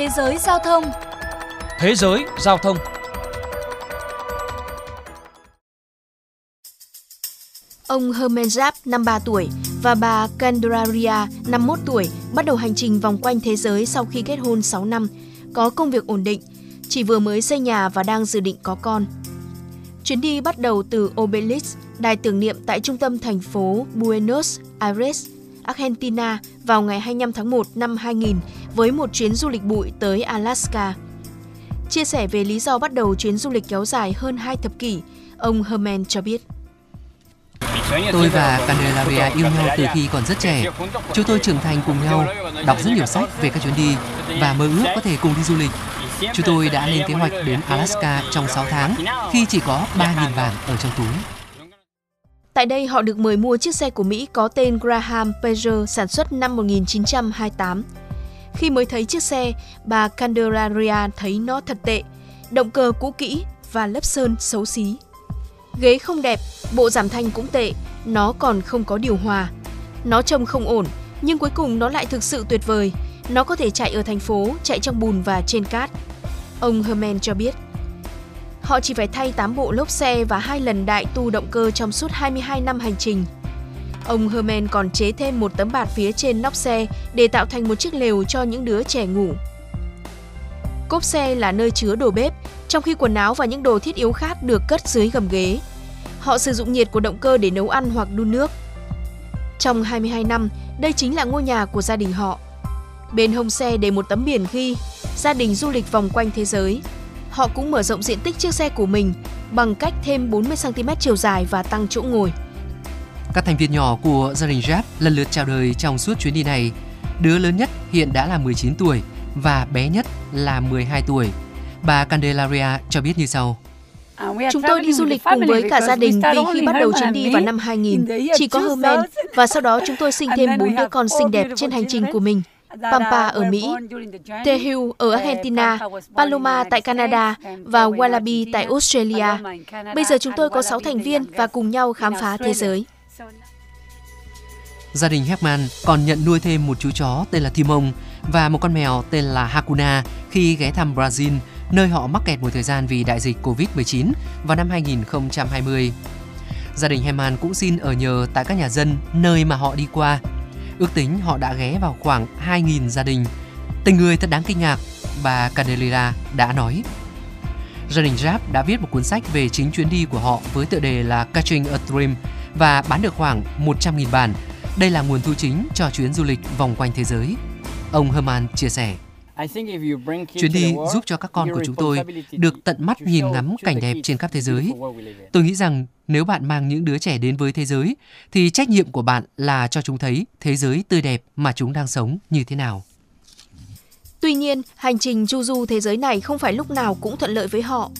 Thế giới giao thông Thế giới giao thông Ông Herman Zapp, năm 3 tuổi, và bà Candelaria, 51 tuổi, bắt đầu hành trình vòng quanh thế giới sau khi kết hôn 6 năm, có công việc ổn định, chỉ vừa mới xây nhà và đang dự định có con. Chuyến đi bắt đầu từ Obelisk, đài tưởng niệm tại trung tâm thành phố Buenos Aires, Argentina vào ngày 25 tháng 1 năm 2000 với một chuyến du lịch bụi tới Alaska. Chia sẻ về lý do bắt đầu chuyến du lịch kéo dài hơn hai thập kỷ, ông Herman cho biết. Tôi và Candelaria yêu nhau từ khi còn rất trẻ. Chúng tôi trưởng thành cùng nhau, đọc rất nhiều sách về các chuyến đi và mơ ước có thể cùng đi du lịch. Chúng tôi đã lên kế hoạch đến Alaska trong 6 tháng khi chỉ có 3.000 bảng ở trong túi. Tại đây họ được mời mua chiếc xe của Mỹ có tên Graham Pager sản xuất năm 1928. Khi mới thấy chiếc xe, bà Candelaria thấy nó thật tệ, động cơ cũ kỹ và lớp sơn xấu xí. Ghế không đẹp, bộ giảm thanh cũng tệ, nó còn không có điều hòa. Nó trông không ổn, nhưng cuối cùng nó lại thực sự tuyệt vời. Nó có thể chạy ở thành phố, chạy trong bùn và trên cát. Ông Herman cho biết. Họ chỉ phải thay 8 bộ lốp xe và hai lần đại tu động cơ trong suốt 22 năm hành trình. Ông Herman còn chế thêm một tấm bạt phía trên nóc xe để tạo thành một chiếc lều cho những đứa trẻ ngủ. Cốp xe là nơi chứa đồ bếp, trong khi quần áo và những đồ thiết yếu khác được cất dưới gầm ghế. Họ sử dụng nhiệt của động cơ để nấu ăn hoặc đun nước. Trong 22 năm, đây chính là ngôi nhà của gia đình họ. Bên hông xe để một tấm biển ghi gia đình du lịch vòng quanh thế giới. Họ cũng mở rộng diện tích chiếc xe của mình bằng cách thêm 40cm chiều dài và tăng chỗ ngồi. Các thành viên nhỏ của gia đình Jap lần lượt chào đời trong suốt chuyến đi này. Đứa lớn nhất hiện đã là 19 tuổi và bé nhất là 12 tuổi. Bà Candelaria cho biết như sau. Chúng tôi đi du lịch cùng với cả gia đình vì khi bắt đầu chuyến đi vào năm 2000, chỉ có Herman và sau đó chúng tôi sinh thêm bốn đứa con xinh đẹp trên hành trình của mình. Pampa ở Mỹ, Tehu ở Argentina, Paloma tại Canada và Wallaby tại Australia. Bây giờ chúng tôi có 6 thành viên và cùng nhau khám phá thế giới. Gia đình Heckman còn nhận nuôi thêm một chú chó tên là Timon và một con mèo tên là Hakuna khi ghé thăm Brazil, nơi họ mắc kẹt một thời gian vì đại dịch Covid-19 vào năm 2020. Gia đình Heman cũng xin ở nhờ tại các nhà dân nơi mà họ đi qua. Ước tính họ đã ghé vào khoảng 2.000 gia đình. Tình người thật đáng kinh ngạc, bà Candelera đã nói. Gia đình Jap đã viết một cuốn sách về chính chuyến đi của họ với tựa đề là Catching a Dream và bán được khoảng 100.000 bản. Đây là nguồn thu chính cho chuyến du lịch vòng quanh thế giới. Ông Herman chia sẻ. Chuyến đi giúp cho các con của chúng tôi được tận mắt nhìn ngắm cảnh đẹp trên khắp thế giới. Tôi nghĩ rằng nếu bạn mang những đứa trẻ đến với thế giới, thì trách nhiệm của bạn là cho chúng thấy thế giới tươi đẹp mà chúng đang sống như thế nào. Tuy nhiên, hành trình chu du thế giới này không phải lúc nào cũng thuận lợi với họ.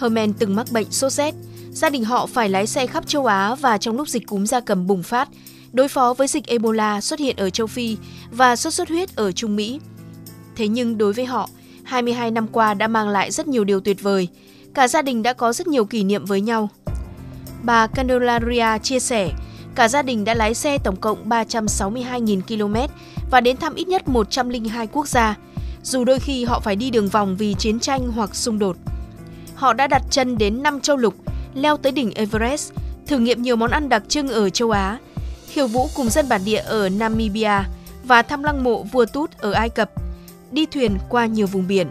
Herman từng mắc bệnh sốt rét. Gia đình họ phải lái xe khắp châu Á và trong lúc dịch cúm gia cầm bùng phát, đối phó với dịch Ebola xuất hiện ở châu Phi và sốt xuất huyết ở Trung Mỹ. Thế nhưng đối với họ, 22 năm qua đã mang lại rất nhiều điều tuyệt vời. Cả gia đình đã có rất nhiều kỷ niệm với nhau. Bà Candelaria chia sẻ, cả gia đình đã lái xe tổng cộng 362.000 km và đến thăm ít nhất 102 quốc gia, dù đôi khi họ phải đi đường vòng vì chiến tranh hoặc xung đột. Họ đã đặt chân đến năm châu lục, leo tới đỉnh Everest, thử nghiệm nhiều món ăn đặc trưng ở châu Á, khiêu vũ cùng dân bản địa ở Namibia và thăm lăng mộ vua Tut ở Ai Cập, đi thuyền qua nhiều vùng biển.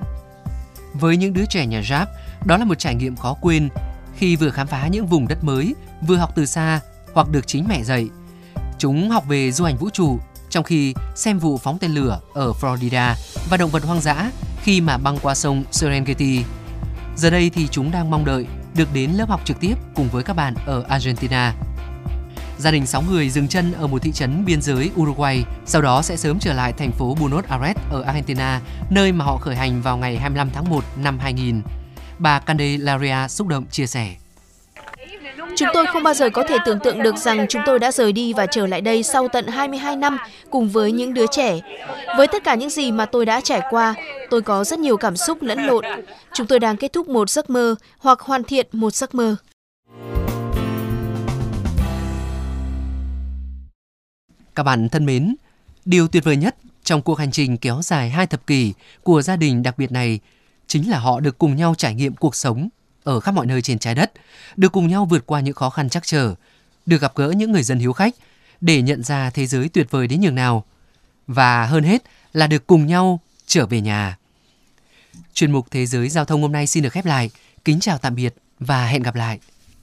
Với những đứa trẻ nhà Giáp, đó là một trải nghiệm khó quên khi vừa khám phá những vùng đất mới, vừa học từ xa hoặc được chính mẹ dạy. Chúng học về du hành vũ trụ, trong khi xem vụ phóng tên lửa ở Florida và động vật hoang dã khi mà băng qua sông Serengeti. Giờ đây thì chúng đang mong đợi được đến lớp học trực tiếp cùng với các bạn ở Argentina. Gia đình 6 người dừng chân ở một thị trấn biên giới Uruguay, sau đó sẽ sớm trở lại thành phố Buenos Aires ở Argentina, nơi mà họ khởi hành vào ngày 25 tháng 1 năm 2000. Bà Candelaria xúc động chia sẻ. Chúng tôi không bao giờ có thể tưởng tượng được rằng chúng tôi đã rời đi và trở lại đây sau tận 22 năm cùng với những đứa trẻ. Với tất cả những gì mà tôi đã trải qua, tôi có rất nhiều cảm xúc lẫn lộn. Chúng tôi đang kết thúc một giấc mơ hoặc hoàn thiện một giấc mơ. Các bạn thân mến, điều tuyệt vời nhất trong cuộc hành trình kéo dài hai thập kỷ của gia đình đặc biệt này chính là họ được cùng nhau trải nghiệm cuộc sống ở khắp mọi nơi trên trái đất, được cùng nhau vượt qua những khó khăn chắc trở, được gặp gỡ những người dân hiếu khách để nhận ra thế giới tuyệt vời đến nhường nào. Và hơn hết là được cùng nhau trở về nhà. Chuyên mục Thế giới Giao thông hôm nay xin được khép lại. Kính chào tạm biệt và hẹn gặp lại.